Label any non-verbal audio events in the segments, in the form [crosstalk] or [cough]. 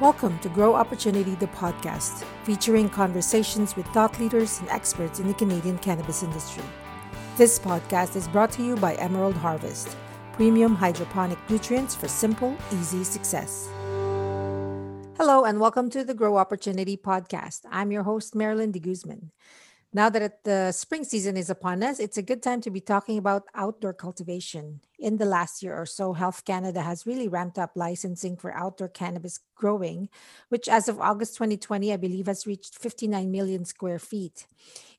Welcome to Grow Opportunity, the podcast, featuring conversations with thought leaders and experts in the Canadian cannabis industry. This podcast is brought to you by Emerald Harvest, premium hydroponic nutrients for simple, easy success. Hello, and welcome to the Grow Opportunity podcast. I'm your host, Marilyn de Guzman. Now that the spring season is upon us, it's a good time to be talking about outdoor cultivation. In the last year or so, Health Canada has really ramped up licensing for outdoor cannabis growing, which as of August 2020, I believe has reached 59 million square feet.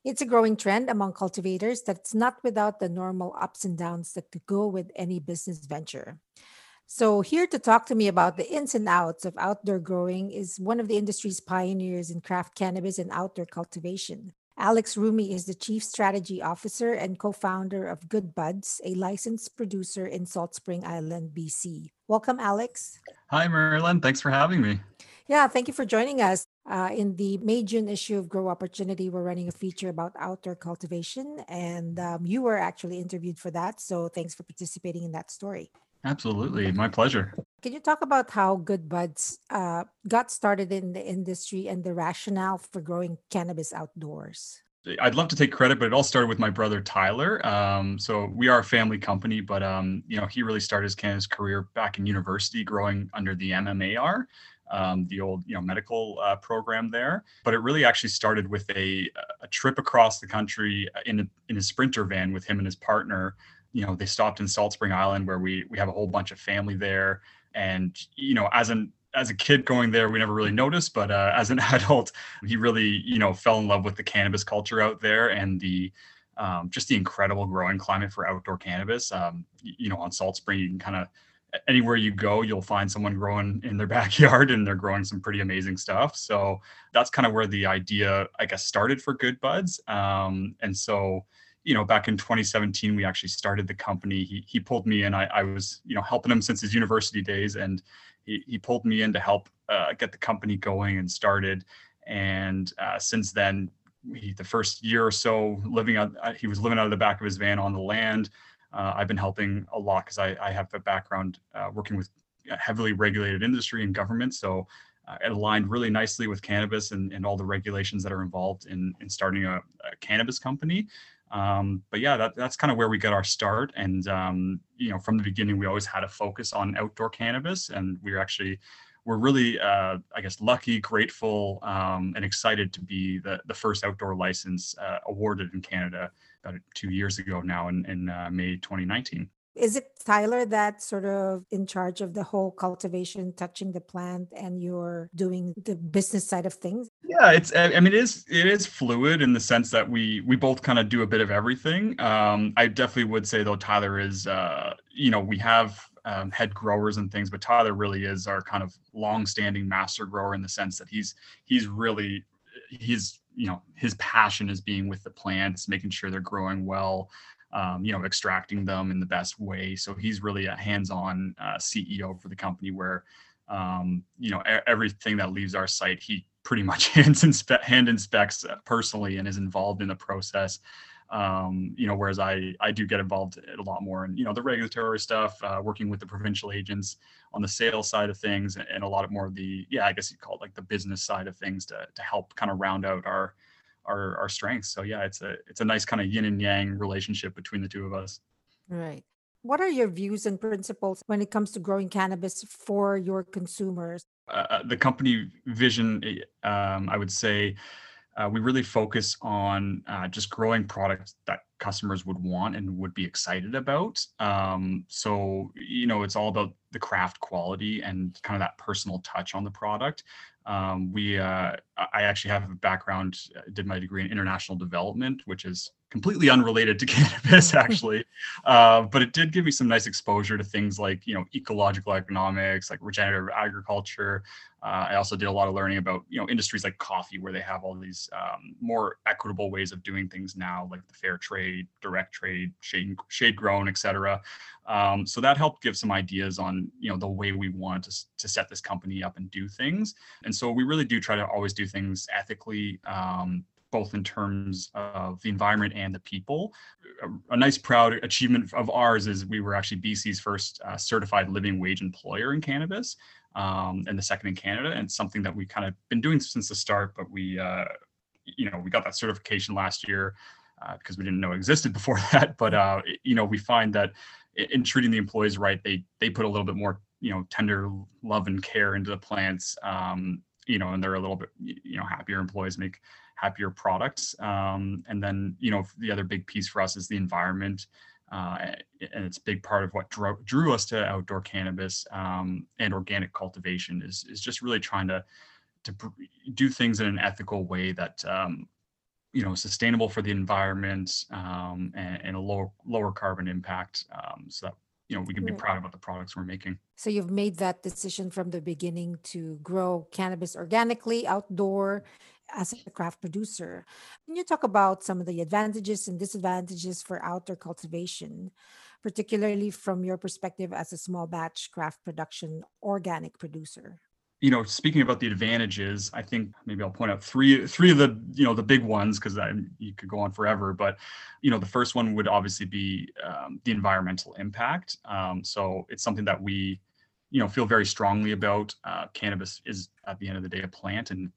It's a growing trend among cultivators that's not without the normal ups and downs that could go with any business venture. So, here to talk to me about the ins and outs of outdoor growing is one of the industry's pioneers in craft cannabis and outdoor cultivation. Alex Rumi is the Chief Strategy Officer and co founder of Good Buds, a licensed producer in Salt Spring Island, BC. Welcome, Alex. Hi, Marilyn. Thanks for having me. Yeah, thank you for joining us. Uh, in the May June issue of Grow Opportunity, we're running a feature about outdoor cultivation, and um, you were actually interviewed for that. So thanks for participating in that story. Absolutely. My pleasure. Can you talk about how Good Buds uh, got started in the industry and the rationale for growing cannabis outdoors? I'd love to take credit, but it all started with my brother Tyler. Um, so we are a family company, but um, you know he really started his cannabis career back in university, growing under the MMAR, um, the old you know medical uh, program there. But it really actually started with a a trip across the country in a, in a sprinter van with him and his partner you know they stopped in salt spring island where we we have a whole bunch of family there. And you know as an as a kid going there we never really noticed but uh, as an [laughs] adult he really you know fell in love with the cannabis culture out there and the um, just the incredible growing climate for outdoor cannabis. Um, you know on salt spring you can kind of anywhere you go you'll find someone growing in their [laughs] backyard and they're growing some pretty amazing stuff. So that's kind of where the idea i guess started for good buds. Um, and so you know, back in 2017, we actually started the company. He, he pulled me in. I, I was, you know, helping him since his university days, and he, he pulled me in to help uh, get the company going and started. And uh, since then, he, the first year or so, living out, uh, he was living out of the back of his van on the land. Uh, I've been helping a lot because I, I, have a background uh, working with heavily regulated industry and government. So uh, it aligned really nicely with cannabis and, and all the regulations that are involved in, in starting a, a cannabis company. Um, but yeah, that, that's kind of where we got our start. And, um, you know, from the beginning, we always had a focus on outdoor cannabis. And we are actually, we're really, uh, I guess, lucky, grateful, um, and excited to be the, the first outdoor license uh, awarded in Canada about two years ago now in, in uh, May 2019. Is it Tyler that's sort of in charge of the whole cultivation, touching the plant, and you're doing the business side of things? Yeah, it's. I mean, it is. It is fluid in the sense that we we both kind of do a bit of everything. Um, I definitely would say though, Tyler is. Uh, you know, we have um, head growers and things, but Tyler really is our kind of long-standing master grower in the sense that he's he's really he's you know his passion is being with the plants, making sure they're growing well um, you know, extracting them in the best way. So he's really a hands-on uh, CEO for the company where, um, you know, everything that leaves our site, he pretty [laughs] much hands inspe- hand inspects personally and is involved in the process. Um, you know, whereas I I do get involved a lot more in you know the regulatory stuff, uh, working with the provincial agents on the sales side of things, and a lot of more of the yeah I guess you call it like the business side of things to to help kind of round out our our our strengths. So yeah, it's a it's a nice kind of yin and yang relationship between the two of us. Right. What are your views and principles when it comes to growing cannabis for your consumers? Uh, uh the company vision, eh, um, I would say, uh, we really focus on uh, just growing products that customers would want and would be excited about. Um, so, you know, it's all about the craft quality and kind of that personal touch on the product. Um, we, uh, I actually have a background, uh, did my degree in international development, which is completely unrelated to [laughs] cannabis [laughs] actually. Uh, but it did give me some nice exposure to things like you know ecological economics like regenerative agriculture. Uh, i also did a lot of learning about you know industries like coffee where they have all these um, more equitable ways of doing things now like the fair trade direct trade shade, shade grown etc um, so that helped give some ideas on you know the way we want to, to set this company up and do things and so we really do try to always do things ethically um, both in terms of the environment and the people. A, a nice, proud achievement of ours is we were actually BC's first uh, certified living wage employer in cannabis, um, and the second in Canada, and something that we kind of been doing since the start. But we, uh, you know, we got that certification last year uh, because we didn't know it existed [laughs] before that. But uh, you know, we find that in treating the employees right, they they put a little bit more you know tender love and care into the plants. Um, you know, and they're a little bit you know happier employees make happier products. Um, and then you know the other big piece for us is the environment. Uh, and it's a big part of what drew, drew us to outdoor cannabis um, and organic cultivation is, is just really trying to to do things in an ethical way that um, you know sustainable for the environment um, and, and, a lower lower carbon impact um, so that you know we can be proud about the products we're making. So you've made that decision from the beginning to grow cannabis organically outdoor as a craft producer. Can you talk about some of the advantages and disadvantages for outdoor cultivation particularly from your perspective as a small batch craft production organic producer you know, speaking about the advantages, I think maybe I'll point out three three of the you know the big ones because you could go on forever. But you know, the first one would obviously be um, the environmental impact. Um, so it's something that we you know feel very strongly about. Uh, cannabis is at the end of the day a plant, and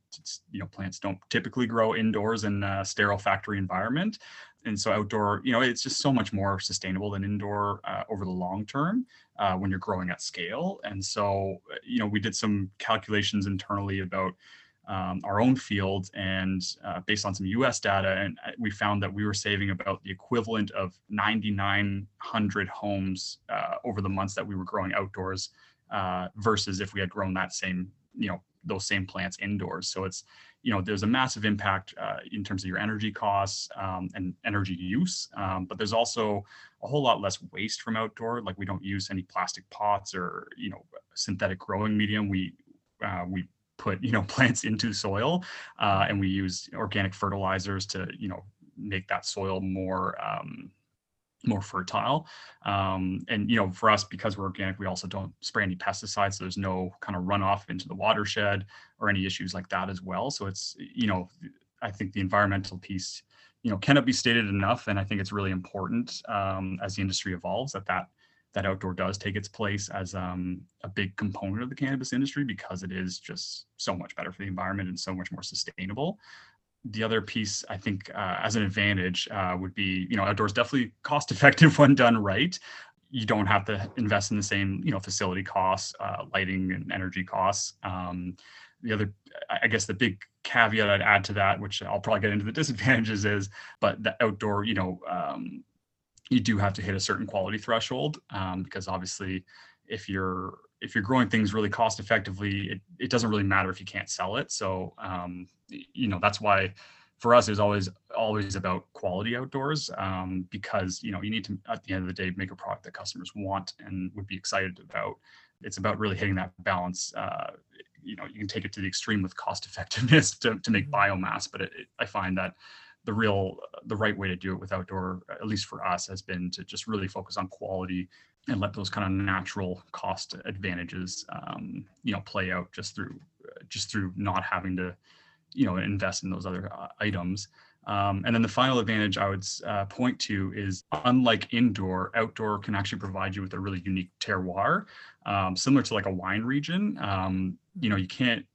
you know plants don't typically grow indoors in a sterile factory environment and so outdoor, you know, it's just so much more sustainable than indoor uh, over the long term uh, when you're growing at scale. And so, you know, we did some calculations internally about um, our own field and uh, based on some US data, and uh, we found that we were saving about the equivalent of 9,900 homes uh, over the months that we were growing outdoors uh, versus if we had grown that same, you know, those same plants indoors. So it's, you know, there's a massive impact uh, in terms of your energy costs um, and energy use, um, but there's also a whole lot less waste from outdoor. Like we don't use any plastic pots or, you know, synthetic growing medium. We, uh, we put, you know, [laughs] plants into soil uh, and we use organic fertilizers to, you know, make that soil more, um, more fertile. Um, and you know, for us, because we're organic, we also don't spray any pesticides. So there's no kind of runoff into the watershed or any issues like that as well. So it's you know, I think the environmental piece, you know, cannot be stated enough. And I think it's really important um, as the industry evolves that that that outdoor does take its place as um, a big component of the cannabis industry because it is just so much better for the environment and so much more sustainable the other piece I think uh, as an advantage uh, would be you know outdoors definitely [laughs] cost effective when done right. You don't have to invest in the same you know facility costs, uh, lighting and energy costs. Um, the other, I guess, the big caveat I'd add to that, which I'll probably get into the [laughs] disadvantages, is but the outdoor you know um, you do have to hit a certain quality threshold um, because obviously if you're if you're growing things really cost effectively, it, it doesn't really matter if you can't sell it. So, um, you know, that's why for us, it's always, always about quality outdoors um, because, you know, you need to, at the end of the day, make a product that customers want and would be excited about. It's about really hitting that balance. Uh, you know, you can take it to the extreme with cost [laughs] effectiveness to, to make mm-hmm. biomass, but it, it, I find that the real, the right way to do it with outdoor, at least for us, has been to just really focus on quality and let those kind of natural cost advantages um, you know play out just through just through not having to you know invest in those other uh, items um, and then the final advantage I would uh, point to is unlike indoor, outdoor can actually provide you with a really unique terroir, um, similar to like a wine region. Um, you know, you can't,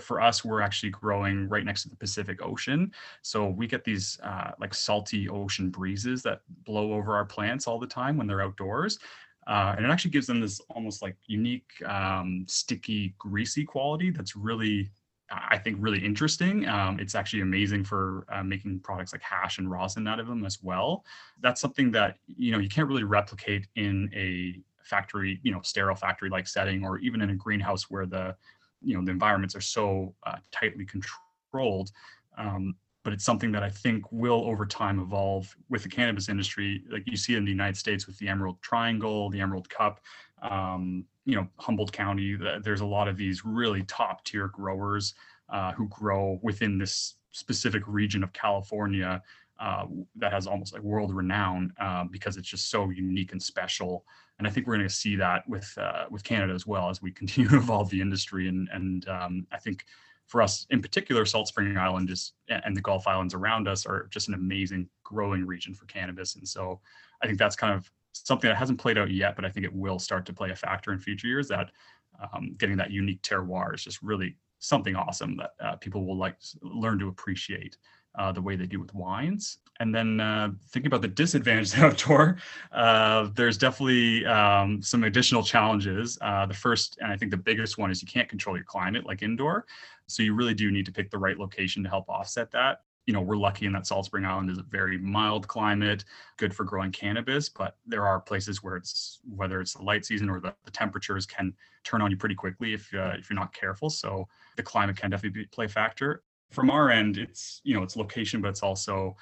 for us, we're actually growing right next to the Pacific Ocean. So we get these uh, like salty ocean breezes that blow over our plants all the time when they're outdoors. Uh, and it actually gives them this almost like unique, um, sticky, greasy quality that's really, I think, really interesting. Um, it's actually amazing for uh, making products like hash and rosin out of them as well. That's something that you know you can't really replicate in a factory, you know, sterile factory-like setting, or even in a greenhouse where the, you know, the environments are so uh, tightly controlled. Um, but it's something that I think will over time evolve with the cannabis industry. Like you see in the United States with the Emerald Triangle, the Emerald Cup, um, you know, Humboldt County, there's a lot of these really top tier growers uh, who grow within this specific region of California uh, that has almost like world renown uh, because it's just so unique and special. and I think we're going to see that with uh, with Canada as well as we continue [laughs] to evolve the industry. And and um, I think for us in particular, Salt Spring Island is and the Gulf Islands around us are just an amazing growing region for cannabis. And so I think that's kind of something that hasn't played out yet, but I think it will start to play a factor in future years. That um, getting that unique terroir is just really something awesome that uh, people will like learn to appreciate uh, the way they do with wines. And then uh, thinking about the disadvantages [laughs] of outdoor, uh, there's definitely um, some additional challenges. Uh, the first, and I think the biggest one, is you can't control your climate like indoor. So you really do need to pick the right location to help offset that. You know, we're lucky in that Salt Spring Island is a very mild climate, good for growing cannabis, but there are places where it's whether it's the light season or the, the temperatures can turn on you pretty quickly if uh, if you're not careful. So the climate can definitely be, play a factor from our end, it's you know it's location, but it's also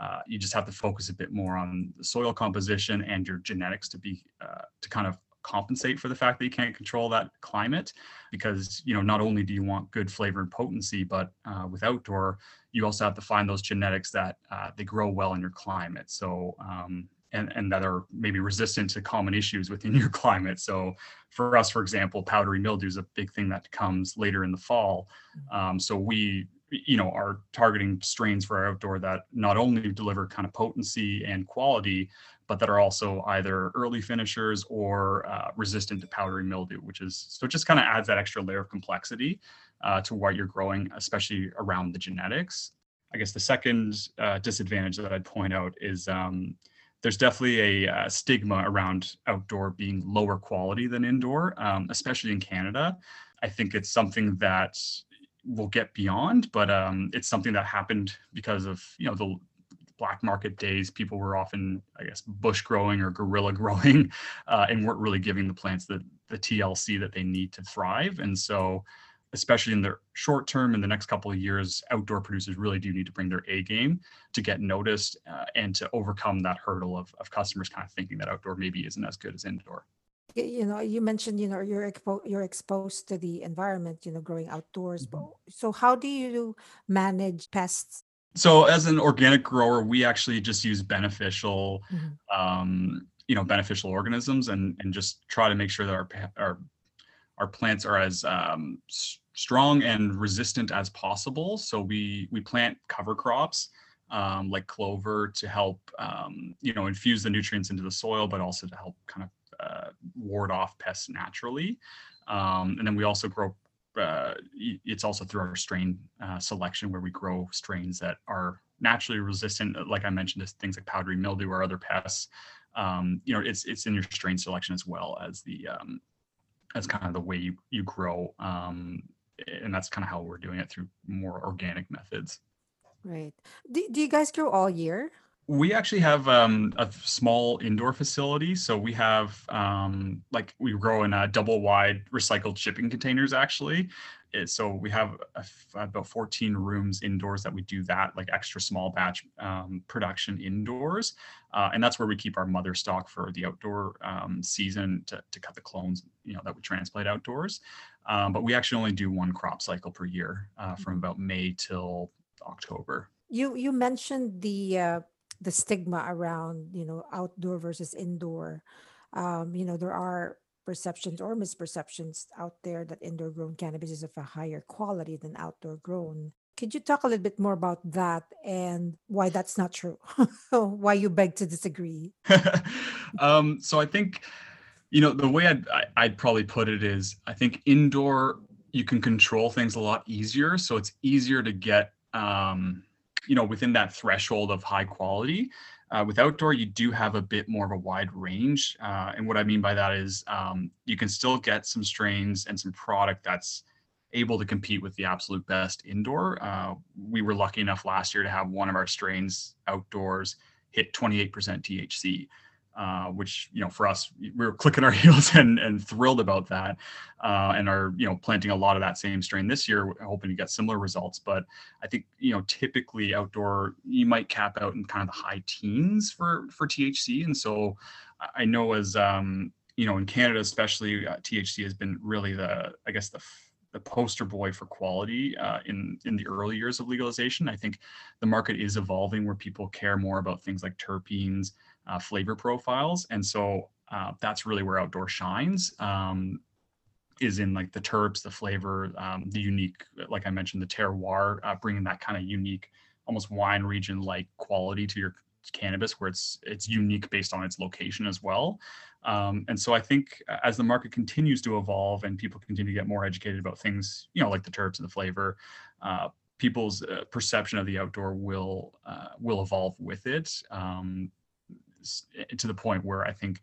uh, you just have to focus a bit more on the soil composition and your genetics to be uh, to kind of compensate for the fact that you can't control that climate because you know not only do you want good flavor and potency but uh, with outdoor you also have to find those genetics that uh, they grow well in your climate so um, and, and that are maybe resistant to common issues within [laughs] your climate. So for us, for example, powdery mildew is a big thing that comes later in the fall. Um, so we, you know, are targeting strains for our outdoor that not only deliver kind of potency and quality, but that are also either early finishers or uh, resistant to powdery mildew, which is so it just kind of adds that extra layer of complexity uh, to what you're growing, especially around the genetics. I guess the second uh, disadvantage that I'd point out is um, there's definitely a uh, stigma around outdoor being lower quality than indoor, um, especially in Canada. I think it's something that we'll get beyond, but um, it's something that happened because of you know the black market days. People were often, I guess, bush growing or guerrilla [laughs] growing, uh, and weren't really giving the plants the the TLC that they need to thrive. And so especially in the short term in the next couple of years outdoor producers really do need to bring their a game to get noticed uh, and to overcome that hurdle of, of customers kind of thinking that outdoor maybe isn't as good as indoor you know you mentioned you know you're expo- you're exposed to the environment you know growing outdoors mm-hmm. so how do you manage pests so as an organic grower we actually just use beneficial mm-hmm. um, you know beneficial organisms and and just try to make sure that our our our plants are as um, strong and resistant as possible. So we we plant cover crops um, like clover to help um, you know infuse the nutrients into the soil, but also to help kind of uh, ward off pests naturally. Um, and then we also grow. Uh, it's also through our strain uh, selection where we grow strains that are naturally resistant, like I mentioned, to things like powdery mildew or other pests. Um, you know, it's it's in your strain selection as well as the um, that's kind of the way you, you grow um, and that's kind of how we're doing it through more organic methods right do, do you guys grow all year we actually have um, a small indoor facility. So we have um, like we grow in a double wide recycled shipping containers actually. So we have a, about 14 rooms indoors that we do that like extra small batch um, production indoors. Uh, and that's where we keep our mother stock for the outdoor um, season to, to cut the clones you know that we transplant outdoors. Um, but we actually only do one crop cycle per year uh, from mm-hmm. about may till october. You you mentioned the uh, the stigma around you know outdoor versus indoor um, you know there are perceptions or misperceptions out there that indoor grown cannabis is of a higher quality than outdoor grown. Could you talk a little bit more about that and why that's not true? [laughs] why you beg to disagree? [laughs] um, so I think, you know, the way I'd, I'd probably put it is I think indoor you can control things a lot easier. So it's easier to get, um, you know, within that threshold of high quality. Uh, with outdoor, you do have a bit more of a wide range. Uh, and what I mean by that is um, you can still get some strains and some product that's able to compete with the absolute best indoor. Uh, we were lucky enough last year to have one of our strains outdoors hit 28% THC uh, which you know for us we were clicking our [laughs] heels and, and thrilled about that uh, and are you know planting a lot of that same strain this year hoping to get similar results. But i think you know typically outdoor you might cap out in kind of the high teens for for thc and so i know as um, you know in canada especially uh, thc has been really the i guess the the poster boy for quality uh, in in the early years of legalization. I think the market is evolving where people care more about things like terpenes, uh, flavor profiles. And so uh, that's really where outdoor shines. Um, is in like the terps, the flavor, um, the unique, like I mentioned, the terroir, uh, bringing that kind of unique, almost wine region like quality to your cannabis, where it's it's unique based on its location as well. Um, and so I think as the market continues to evolve and people continue to get more educated about things, you know, like the terps and the flavor, uh, people's uh, perception of the outdoor will uh, will evolve with it um, to the point where I think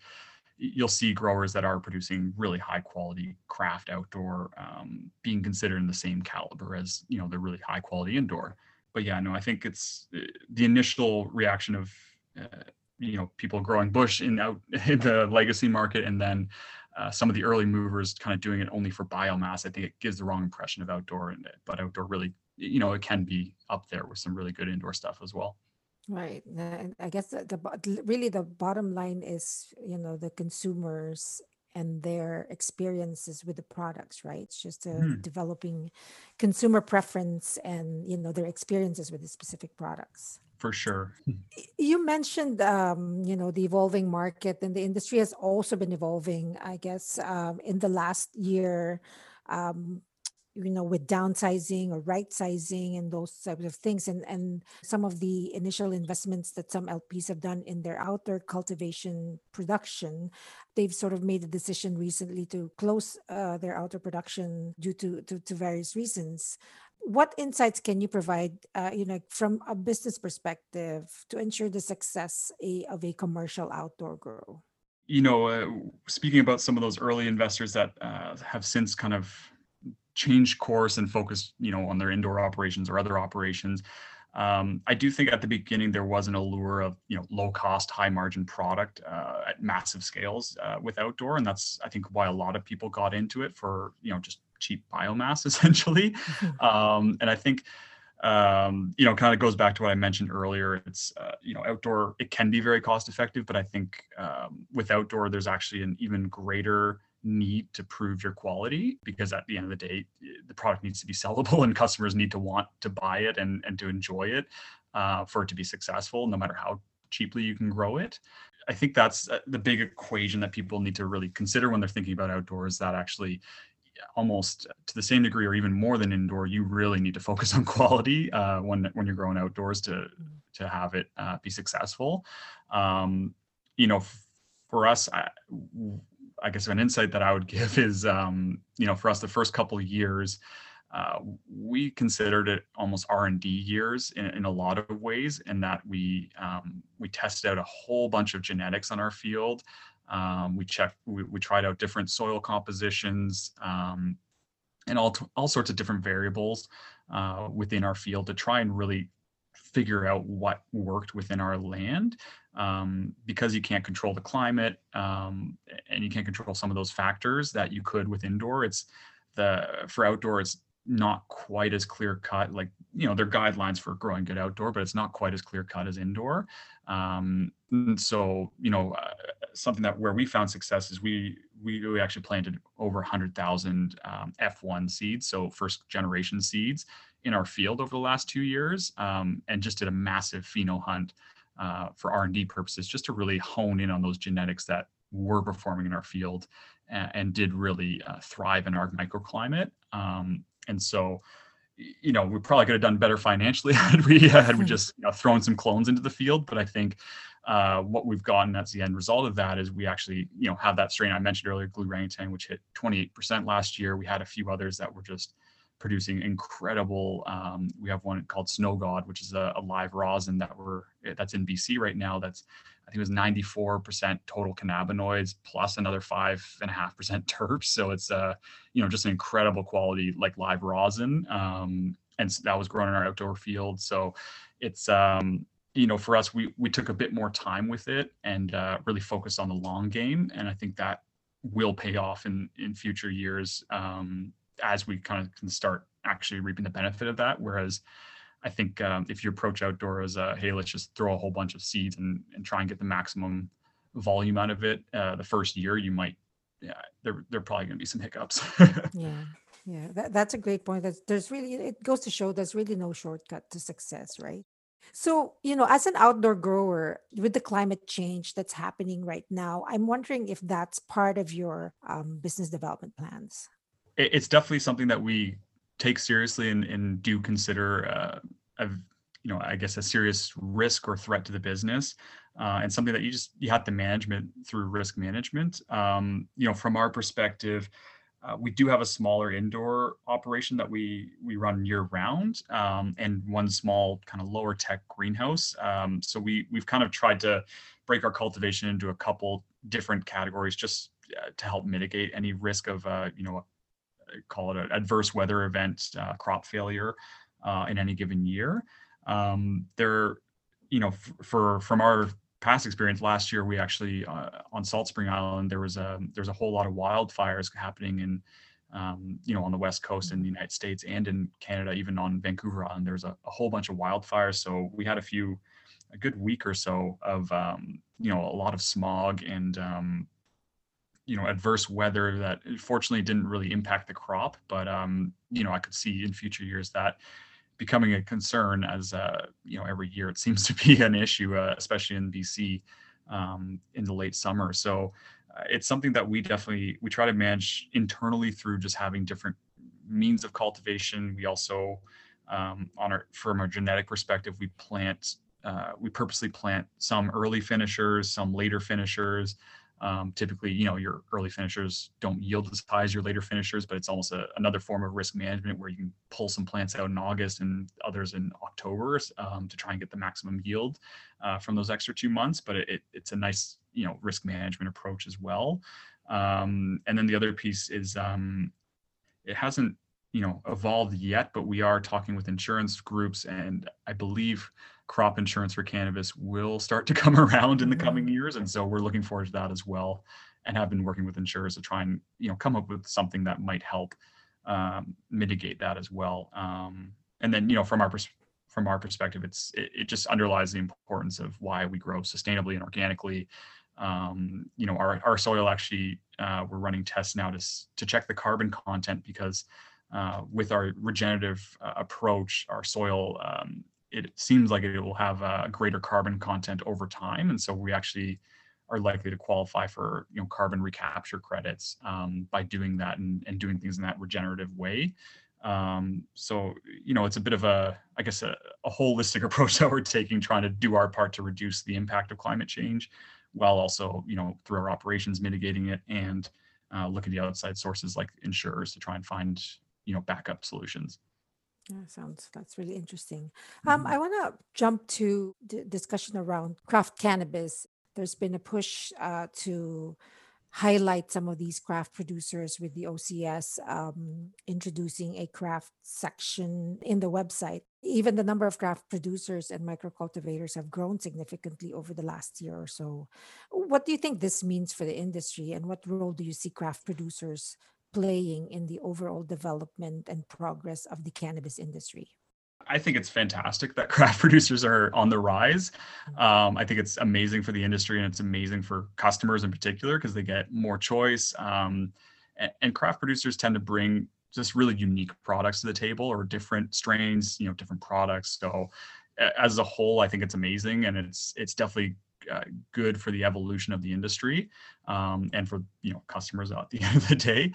you'll see growers that are producing really high quality craft outdoor um, being considered in the same caliber as you know the really high quality indoor but yeah no i think it's uh, the initial reaction of uh, you know people growing bush in out [laughs] in the legacy market and then uh, some of the early movers kind of doing it only for biomass i think it gives the wrong impression of outdoor and but outdoor really you know it can be up there with some really good indoor stuff as well Right. And I guess the, the really the bottom line is, you know, the consumers and their experiences with the products, right? It's just Mhm. developing consumer preference and, you know, their experiences with the specific products. for sure You mentioned, um, you know, the evolving market and the industry has also been evolving, I guess, um, in the last year. Um, you know with downsizing or right sizing and those types of things and and some of the initial investments that some lps have done in their outdoor cultivation production they've sort of made a decision recently to close uh, their outdoor production due to, to to various reasons. What insights can you provide uh, you know from a business perspective to ensure the success a, of a commercial outdoor grow? You know uh, speaking about some of those early investors that uh, have since kind of changed course and focused, you know, on their indoor operations or other operations. Um, I do think at the beginning there was an allure of you know low cost, high margin product uh, at massive scales uh, with outdoor, and that's I think why a lot of people got into it for you know just cheap biomass [laughs] essentially. um, and I think um, you know kind of goes back to what I mentioned earlier. It's uh, you know outdoor it can be very cost effective, but I think um, with outdoor there's actually an even greater need to prove your quality because at the end of the day the product needs to be sellable [laughs] and customers need to want to buy it and, and to enjoy it uh, for it to be successful no matter how cheaply you can grow it. I think that's uh, the big equation that people need to really consider when they're thinking about outdoors that actually almost to the same degree or even more than indoor you really need to focus on [laughs] quality uh, when when you're growing outdoors to to have it uh, be successful. Um, you know for us I, I guess an insight that I would [laughs] give is, um, you know, for us, the first couple years, uh, we considered it almost R and D years in, in, a lot of ways, in that we um, we tested out a whole bunch of genetics on our field. Um, we checked, we, we, tried out different soil compositions um, and all all sorts of different variables uh, within our field to try and really figure out what worked within our land um, because you can't control the climate um, and you can't control some of those factors that you could with indoor it's the for outdoor it's not quite as clear cut like you know there are guidelines for growing good outdoor but it's not quite as clear cut as indoor. Um, so you know uh, something that where we found success is we we, we actually planted over 100000 um, f1 seeds so first generation seeds in our field over the last two years um, and just did a massive pheno hunt uh, for R&D purposes, just to really hone in on those genetics that were performing in our field and, and did really uh, thrive in our microclimate. Um, and so, you know, we probably could have done better financially [laughs] had we had we [laughs] just you know, thrown some clones into the field. But I think uh, what we've gotten as the end result of that is we actually, you know, have that strain I mentioned earlier, Glue Rangitan, which hit 28% last year. We had a few others that were just producing incredible. Um, we have one called Snow God, which is a, a, live rosin that we're that's in BC right now. That's I think it was 94% total cannabinoids plus another five and a half percent [laughs] terps. So it's uh you know just an incredible quality like live rosin. Um, and that was grown in our outdoor field. So it's um you know for us we we took a bit more time with it and uh, really focused on the long game and i think that will pay off in in future years um, as we kind of can start actually reaping the benefit of that. Whereas I think um, if you approach outdoor as a, hey, let's just throw a whole bunch of seeds and, and try and get the maximum volume out of it uh, the first year, you might, yeah, there, there are probably going to be some hiccups. [laughs] yeah. Yeah, that, that's a great point. That's, there's really, it goes to show there's really no shortcut to success, right? So, you know, as an outdoor grower, with the climate change that's happening right now, I'm wondering if that's part of your um, business development plans. It's definitely something that we take seriously and, and do consider uh, a, you know, I guess a serious risk or threat to the business, uh, and something that you just you have to manage through risk management. Um, you know, from our perspective, uh, we do have a smaller indoor operation that we we run year round, um, and one small kind of lower tech greenhouse. Um, so we we've kind of tried to break our cultivation into a couple different categories just uh, to help mitigate any risk of uh, you know call it an adverse weather event, uh, crop failure uh, in any given year. Um, there, you know, for from our past experience last year we actually uh, on salt spring island there was a there's a whole lot of wildfires happening in um, you know on the west coast in the united states and in canada even on vancouver island there's a, a whole bunch of wildfires so we had a few a good week or so of um, you know a lot of smog and um, you know adverse weather that fortunately didn't really impact the crop but um, you know i could see in future years that becoming a concern as uh, you know every year it [laughs] seems to be an issue, uh, especially in BC um, in the late summer. So uh, it's something that we definitely we try to manage internally through just having different means of cultivation. We also um, on our from our genetic perspective, we plant uh, we purposely plant some early finishers, some later finishers. Um, typically, you know, your early finishers don't yield as high as your later finishers, but it's almost a, another form of risk management where you can pull some plants out in August and others in October um, to try and get the maximum yield uh, from those extra two months. But it, it's a nice, you know, risk management approach as well. Um, and then the other piece is um, it hasn't, you know, evolved yet, but we are talking with insurance groups, and I believe crop insurance for cannabis will start to [laughs] come around in the coming mm-hmm. years and so we're looking forward to that as well and have been working with insurers to try and you know come up with something that might help um, mitigate that as well um, and then you know from our pers- from our perspective it's it, it, just underlies the importance of why we grow sustainably and organically um, you know our, our soil actually uh, we're running tests now to, to check the carbon content because uh, with our regenerative uh, approach our soil um, it seems like it will have a greater carbon content over time. And so we actually are likely to qualify for you know carbon recapture credits um, by doing that and, and doing things in that regenerative way. Um, so you know it's a bit of a I guess a, a, holistic [laughs] approach that we're taking, trying to do our part to reduce the impact of climate change, while also you know through our operations mitigating it and uh, look at the outside sources like insurers to try and find you know backup solutions. That sounds that's really interesting. Um, Mhm. I want to jump to the discussion around craft cannabis. There's been a push uh, to highlight some of these craft producers with the OCS um, introducing a craft section in the website. Even the number of craft producers and micro cultivators have grown significantly over the last year or so. What do you think this means for the industry, and what role do you see craft producers playing in the overall development and progress of the cannabis industry? I think it's fantastic that [laughs] craft producers are on the rise. Mm-hmm. Um, I think it's amazing for the industry and it's amazing for customers in particular because they get more choice. Um, and, and, craft producers tend to bring just really unique products to the table or different strains, you know, different products. So as a whole, I think it's amazing and it's it's definitely uh, good for the evolution of the industry um, and for you know customers at the [laughs] end of the day.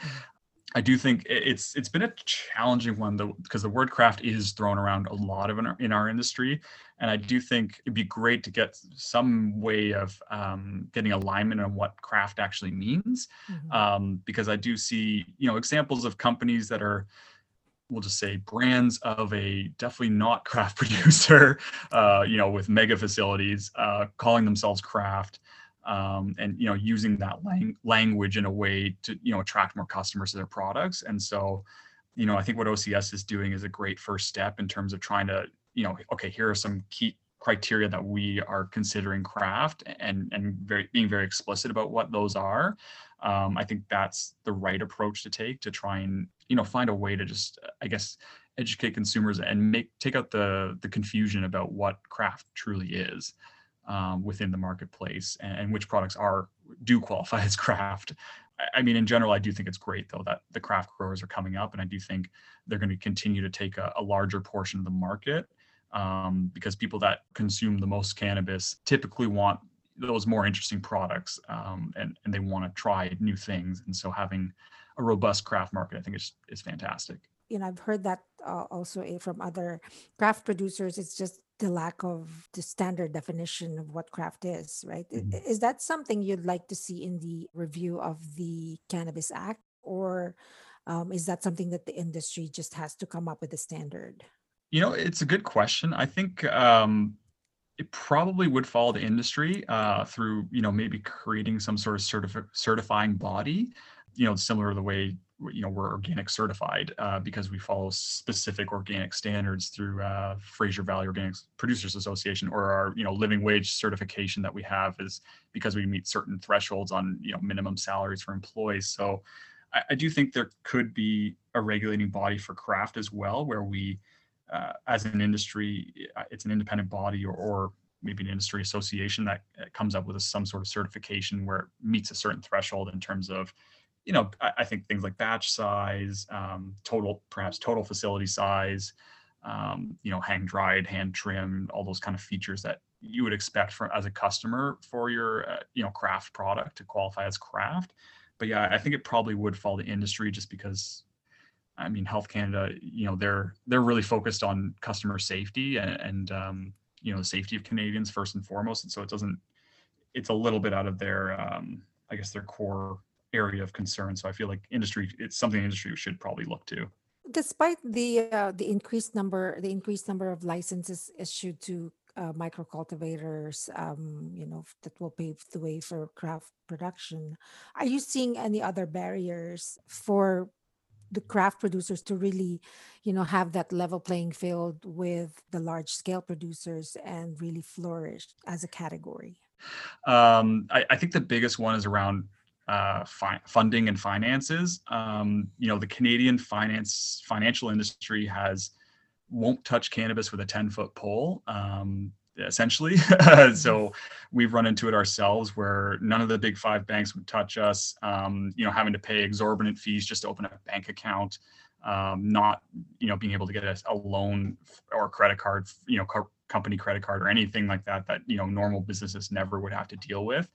I do think it's it's been a challenging one though because the word craft is thrown around a lot of in our, in our industry, and I do think it'd be great to get some way of um, getting alignment on what craft actually means, mm-hmm. um, because I do see you know examples of companies that are we'll just say brands of a definitely not craft [laughs] producer, uh, you know, with mega facilities, uh, calling themselves craft, um, and you know, using that lang- language in a way to you know attract more customers to their products. And so, you know, I think what OCS is doing is a great first step in terms of trying to, you know, okay, here are some key criteria that we are considering craft and and very being very explicit about what those are. Um, i think that's the right approach to take to try and you know find a way to just i guess educate consumers and make take out the the confusion about what craft truly is um, within the marketplace and, and, which products are do qualify [laughs] as craft. I, mean in general i do think it's great though that the craft growers are coming up and i do think they're going to continue to take a, a larger portion of the market um, because people that consume the most cannabis typically want those more interesting products um, and, and they want to try new things. And so having a robust craft market, I think is, is fantastic. You know, I've heard that uh, also eh, from other craft producers. It's just the lack of the standard definition of what craft is, right? Mm-hmm. Is that something you'd like to see in the review of the Cannabis Act? Or um, is that something that the industry just has to come up with a standard? You know, it's a good question. I think um, it probably would follow the industry uh, through, you know, maybe creating some sort of certifi- certifying body, you know, similar to the way you know we're organic certified uh, because we follow specific organic standards through uh, Fraser Valley Organic Producers Association or our you know living wage certification that we have is because we meet certain thresholds on you know minimum salaries for employees. So I, I do think there could be a regulating body for craft as well, where we uh, as an industry, uh, it's an independent body or, or maybe an industry association that uh, comes up with a, some sort of certification where it meets a certain threshold in terms of, you know, I, I think things like batch size, um, total, perhaps total facility size, um, you know, hang dried, hand trimmed, all those kind of features that you would expect for as a customer for your, uh, you know, craft product to qualify as craft. But yeah, I think it probably would fall to industry just because I mean, Health Canada, you know, they're they're really focused on customer safety and, and um, you know the safety of Canadians first and foremost, and so it doesn't. It's a little bit out of their, um, I guess, their core area of concern. So I feel like industry, it's something industry should probably look to. Despite the uh, the increased number, the increased number of licenses issued to uh, micro cultivators, um, you know, that will pave the way for craft production. Are you seeing any other barriers for the craft producers to really you know have that level playing field with the large scale producers and really flourish as a category? Um, I, I, think the biggest one is around uh, fi- funding and finances. Um, you know the canadian finance financial industry has won't touch cannabis with a 10 foot pole. Um, essentially. [laughs] Mm-hmm. so we've run into it ourselves where none of the big five banks would touch us, um, you know, having to pay exorbitant fees just to open a bank account, um, not, you know, being able to get a, a loan or a credit card, you know, co- company credit card or anything like that, that, you know, normal businesses never would have to deal with.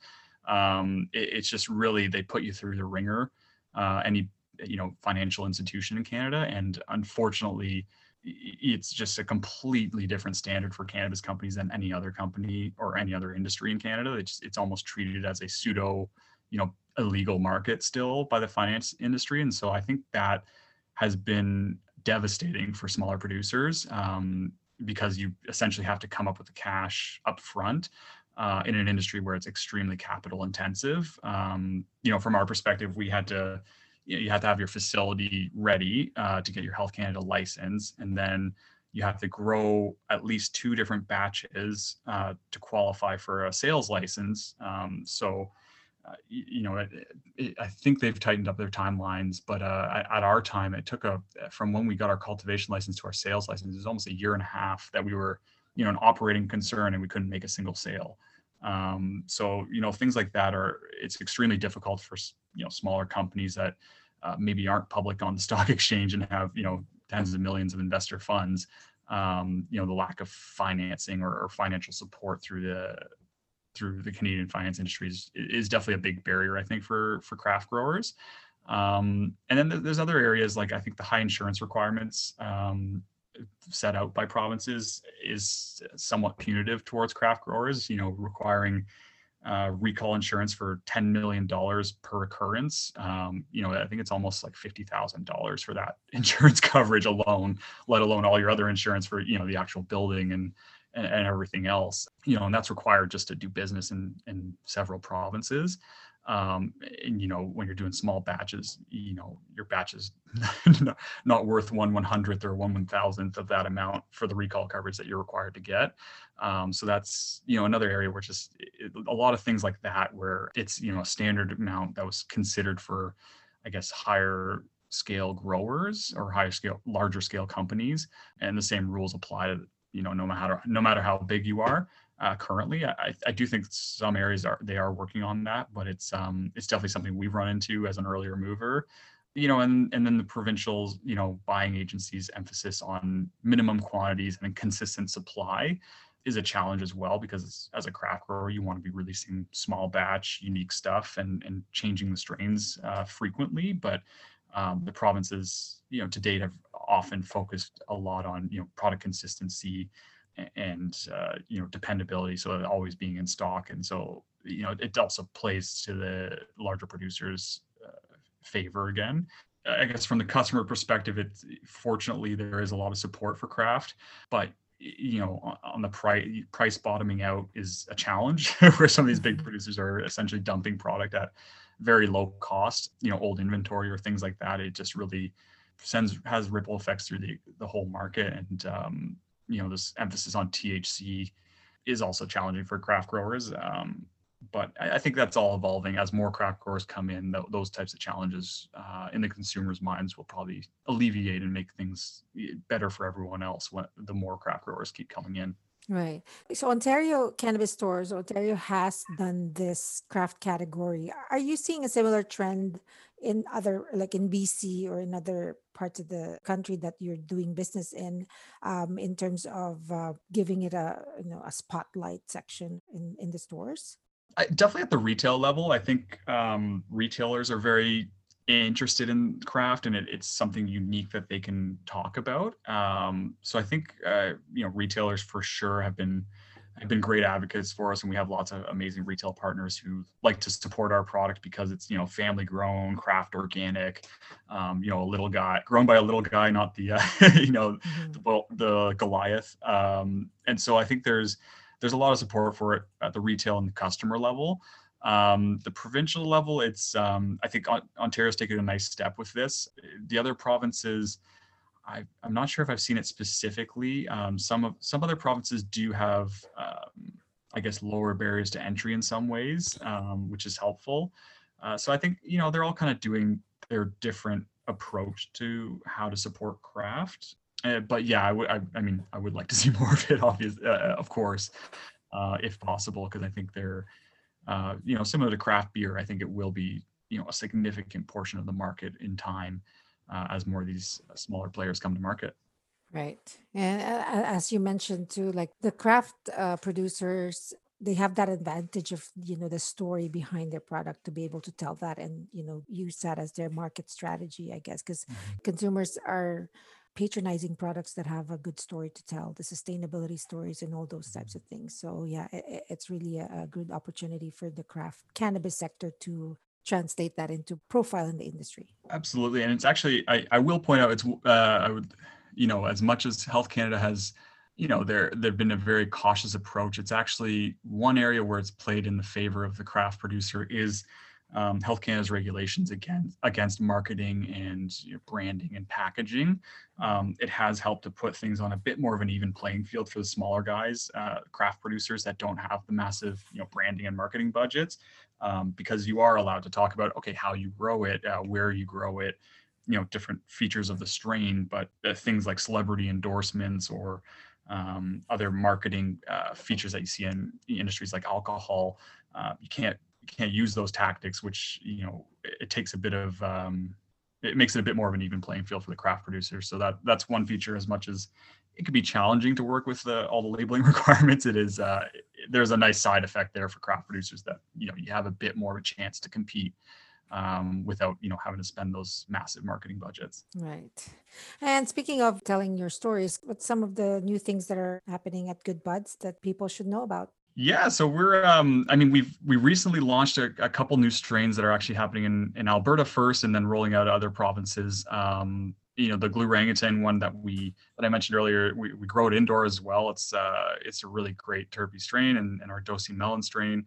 Um, it, it's just really, they put you through the wringer, uh, any, you know, financial institution in Canada. And unfortunately, it's just a completely different standard for cannabis companies than any other company or any other industry in Canada. It's it's almost treated as a pseudo, you know, illegal market still by the finance industry, and so I think that has been devastating for smaller producers um, because you essentially have to come up with the cash up front. Uh, in an industry where it's extremely capital intensive, um, you know, from our perspective, we had to you, know, you have to have your facility ready uh, to get your Health Canada license, and then you have to grow at least two different batches uh, to qualify for a sales license. Um, so, uh, you, know, it, it, I think they've tightened up their timelines, but uh, at, at, our time, it took a from when we got our cultivation license to our sales license, it was almost a year and a half that we were, you know, an operating concern and we couldn't make a single sale. Um, so you know things like that are it's extremely difficult for you know smaller companies that uh, maybe aren't public on the [laughs] stock exchange and have you know tens of millions of investor funds. Um, you know the lack of financing or, or, financial support through the through the Canadian finance industry is, is definitely a big barrier I think for for craft growers. Um, and then there's other areas like I think the high insurance requirements um, set out by provinces is somewhat punitive towards craft growers, you know, requiring uh, recall insurance for $10 million per occurrence. Um, you know, I think it's almost like $50,000 for that [laughs] insurance coverage alone, let alone all your other insurance for, you know, the actual building and, and, and everything else, you know, and that's required just to do business in, in several provinces um, and you know when you're doing small batches you know your batch is [laughs] not worth one one hundredth or one one thousandth of that amount for the recall coverage that you're required to get. Um, so that's you know another area where just it, a lot of things like that where it's you know a standard amount that was considered for i guess higher scale growers or higher scale larger scale companies. And the same rules apply to you know no matter no matter how big you are uh, currently. I, I do think some areas are they are working on that, but it's um, it's definitely something we've run into as an earlier mover. you know, and and then the provincial, you know, buying agencies' emphasis on minimum quantities and consistent supply is a challenge as well because as a craft grower, you want to be releasing small batch, unique stuff and and changing the strains uh, frequently. But um, the provinces, you know, to date have often focused a lot on you know product consistency and uh, you know dependability, so always being in stock. And so you know it also plays to the larger producers' uh, favor again. I guess from the customer perspective, it's fortunately there is a lot of support for craft, but you know on the price price bottoming out is a challenge [laughs] where some of these big mm-hmm. producers are essentially dumping product at very low cost you know old inventory or things like that it just really sends has ripple effects through the the whole market and um, you know this emphasis on thc is also challenging for craft growers um, but I, I, think that's all evolving as more craft growers come in. Th- those types of challenges uh, in the consumers' minds will probably alleviate and make things better for everyone else when the more craft growers keep coming in. Right. So Ontario Cannabis Stores, Ontario has done this craft category. Are you seeing a similar trend in other, like in BC or in other parts of the country that you're doing business in, um, in terms of uh, giving it a you know a spotlight section in in the stores? I, definitely at the retail level, I think um, retailers are very interested in craft and it, it's something unique that they can talk about. Um, so I think uh, you know retailers for sure have been have been great advocates for us, and we have lots of amazing retail partners who like to support our product because it's you know family grown, craft organic, um, you know a little guy grown by a little guy, not the uh, [laughs] you know mm-hmm. the, the Goliath. Um, and so I think there's there's a lot of support for it at the retail and the customer level. Um, the provincial level, it's um, I think Ontario's taken a nice step with this. The other provinces, I, am not sure if I've seen it specifically. Um, some of some other provinces do have, um, I guess, lower barriers to entry in some ways, um, which is helpful. Uh, so I think you know they're all kind of doing their different approach to how to support craft. Uh, but yeah, I would. I, I, mean, I would like to [laughs] see more of it. Obviously, uh, uh, of course, uh, if possible, because I think they're, uh, you know, similar to craft beer. I think it will be, you know, a significant portion of the market in time uh, as more of these smaller players come to market. Right, and as you mentioned too, like the craft producers they have that advantage of you know the story behind their product to be able to tell that and you know use that as their market strategy i guess because mm-hmm. consumers are patronizing products that have a good story to tell, the sustainability stories and all those types of things. So yeah, it, it's really a, a, good opportunity for the craft cannabis sector to translate that into profile in the industry. Absolutely, and it's actually I, I will point out it's uh, I would you know as much as Health Canada has you know there there've been a very cautious approach. It's actually one area where it's played in the favor of the craft producer is um, Health Canada's regulations against against marketing and you know, branding and packaging. Um, it has helped to put things on a bit more of an even playing field for the smaller guys, uh, craft producers that don't have the massive you know branding and marketing budgets, um, because you are allowed to talk about okay how you grow it, uh, where you grow it, you know different features of the strain, but uh, things like celebrity endorsements or um, other marketing uh, features that you see in industries like alcohol, uh, you can't you can't use those tactics, which you know it takes a bit of um, it makes it a bit more of an even playing field for the craft producers. So that that's one feature. As much as it can be challenging to work with the, all the labeling [laughs] requirements, it is uh, there's a nice side effect there for craft producers that you know you have a bit more of a chance to compete um, without you know having to spend those massive marketing budgets. Right. And speaking of telling your stories, what's some of the new things that are happening at Good Buds that people should know about? Yeah, so we're um I mean we've we recently launched a, a couple new strains that are actually happening in, in Alberta first and then rolling out to other provinces. Um you know the Glurangutan one that we that I mentioned earlier, we, we grow it indoor as well. It's uh it's a really great terpy strain and, and our Dosey melon strain.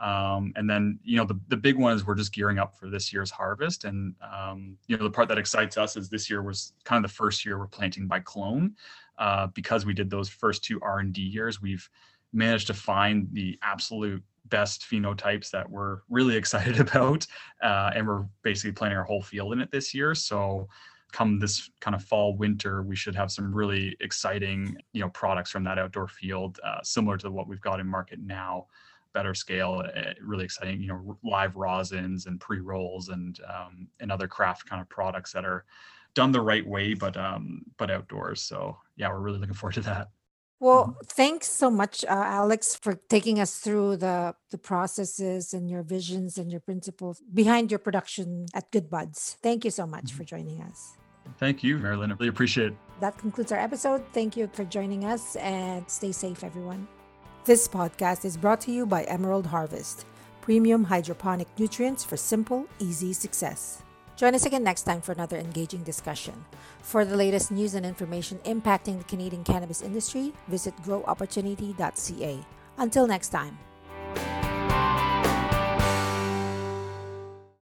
Um, and then you know the, the big one is we're just gearing up for this year's harvest and um, you know the part that excites us is this year was kind of the first year we're planting by clone uh, because we did those first two r&d years we've managed to find the absolute best phenotypes that we're really [laughs] excited about. Uh, and we're basically planting our whole field in it this year. So come this kind of fall winter we should have some really exciting you know products from that outdoor field uh, similar to what we've got in market now better scale. Uh, really exciting, you know, live rosins and pre rolls and um, and other craft kind of products that are done the right way, but um, but outdoors. So yeah, we're really looking forward to that. Well, thanks so much, uh, Alex, for taking us through the the processes and your visions and your principles behind your production at Good Buds. Thank you so much mm-hmm. for joining us. Thank you, Marilyn. I really appreciate it. That concludes our episode. Thank you for joining us and stay safe, everyone. This podcast is brought to you by Emerald Harvest, premium hydroponic nutrients for simple, easy success. Join us again next time for another engaging discussion. For the latest news and information impacting the Canadian cannabis industry, visit growopportunity.ca. Until next time.